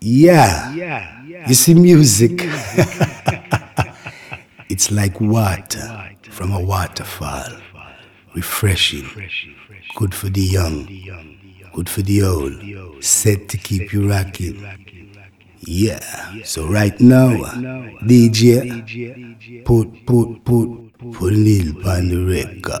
Yeah. You see, music. it's like water from a waterfall. Refreshing. Good for the young. Good for the old. Set to keep you rocking. Yeah. So right now, uh, uh, DJ, put, put, put, put Lil on the record.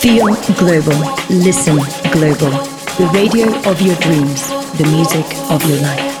Feel global. Listen global. The radio of your dreams. The music of your life.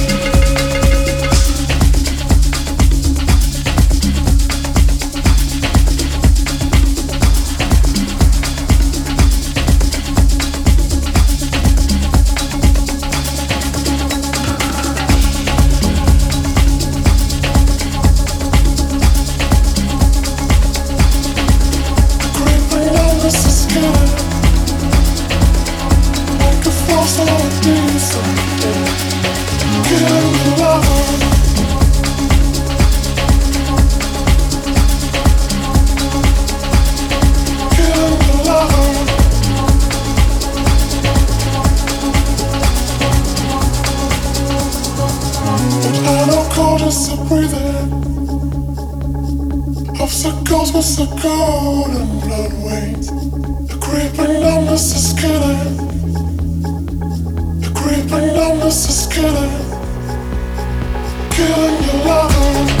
voice is killing you your mother.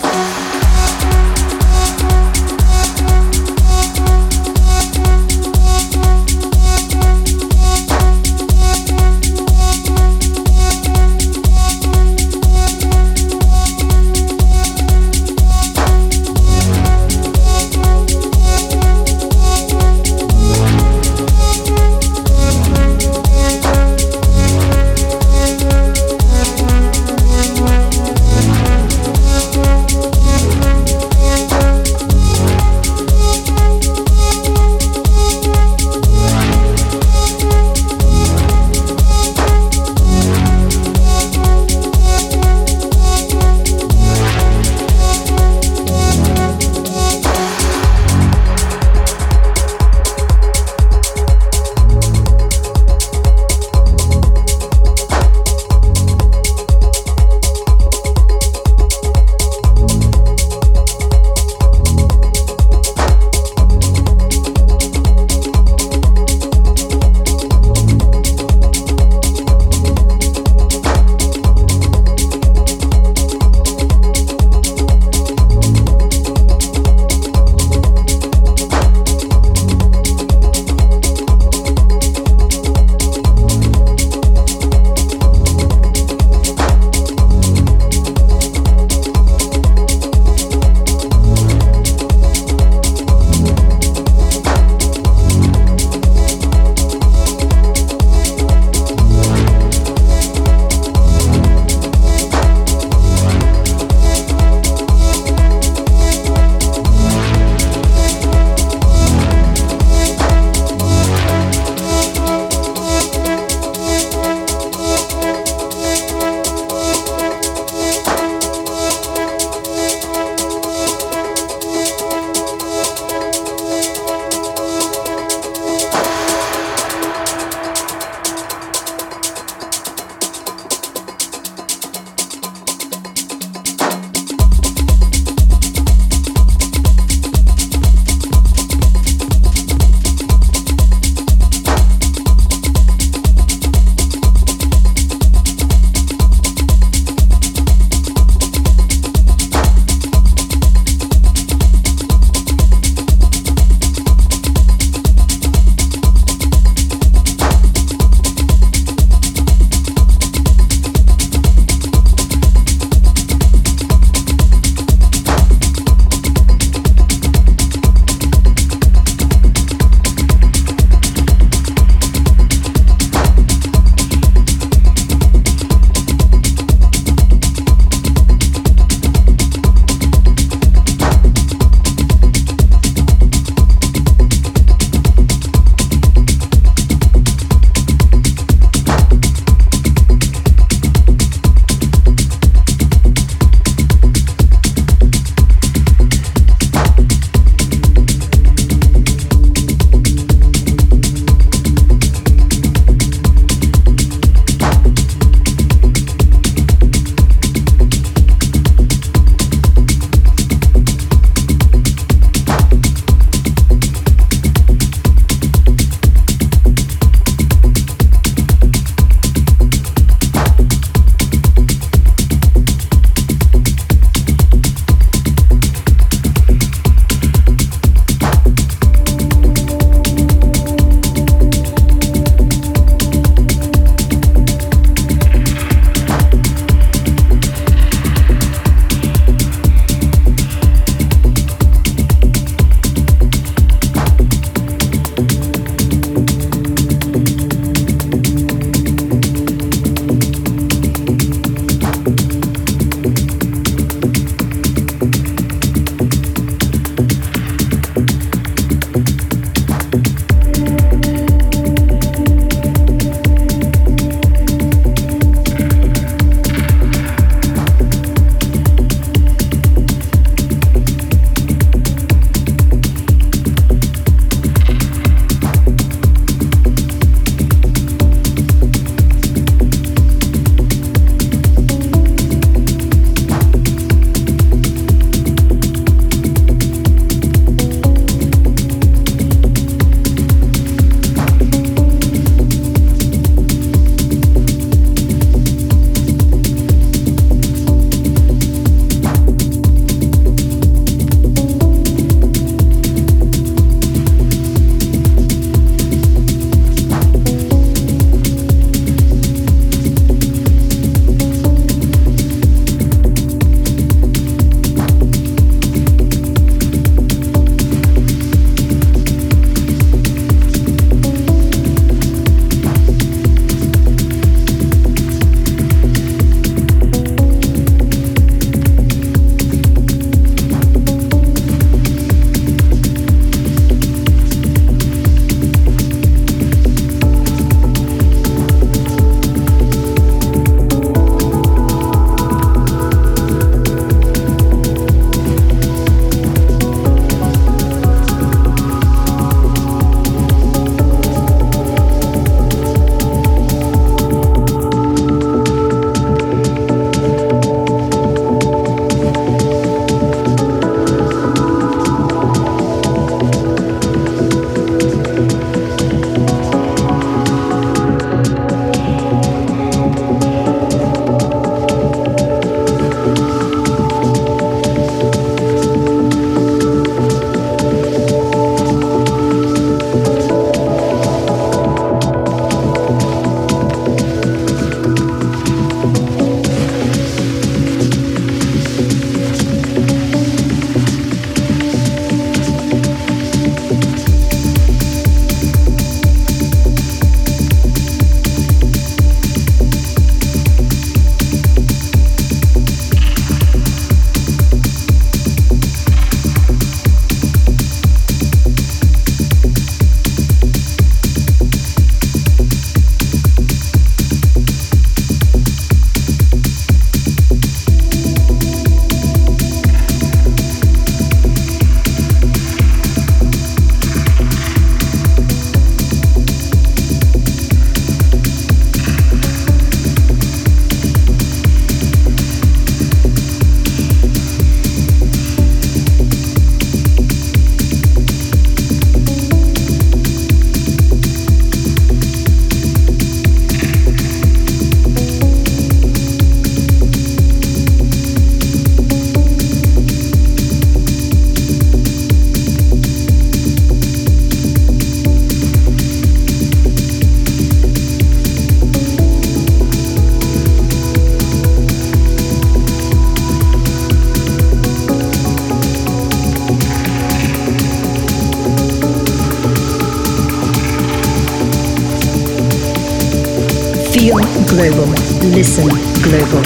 Feel global. Listen global.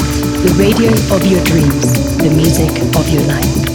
The radio of your dreams. The music of your life.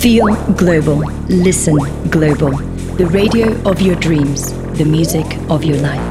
Feel global. Listen global. The radio of your dreams. The music of your life.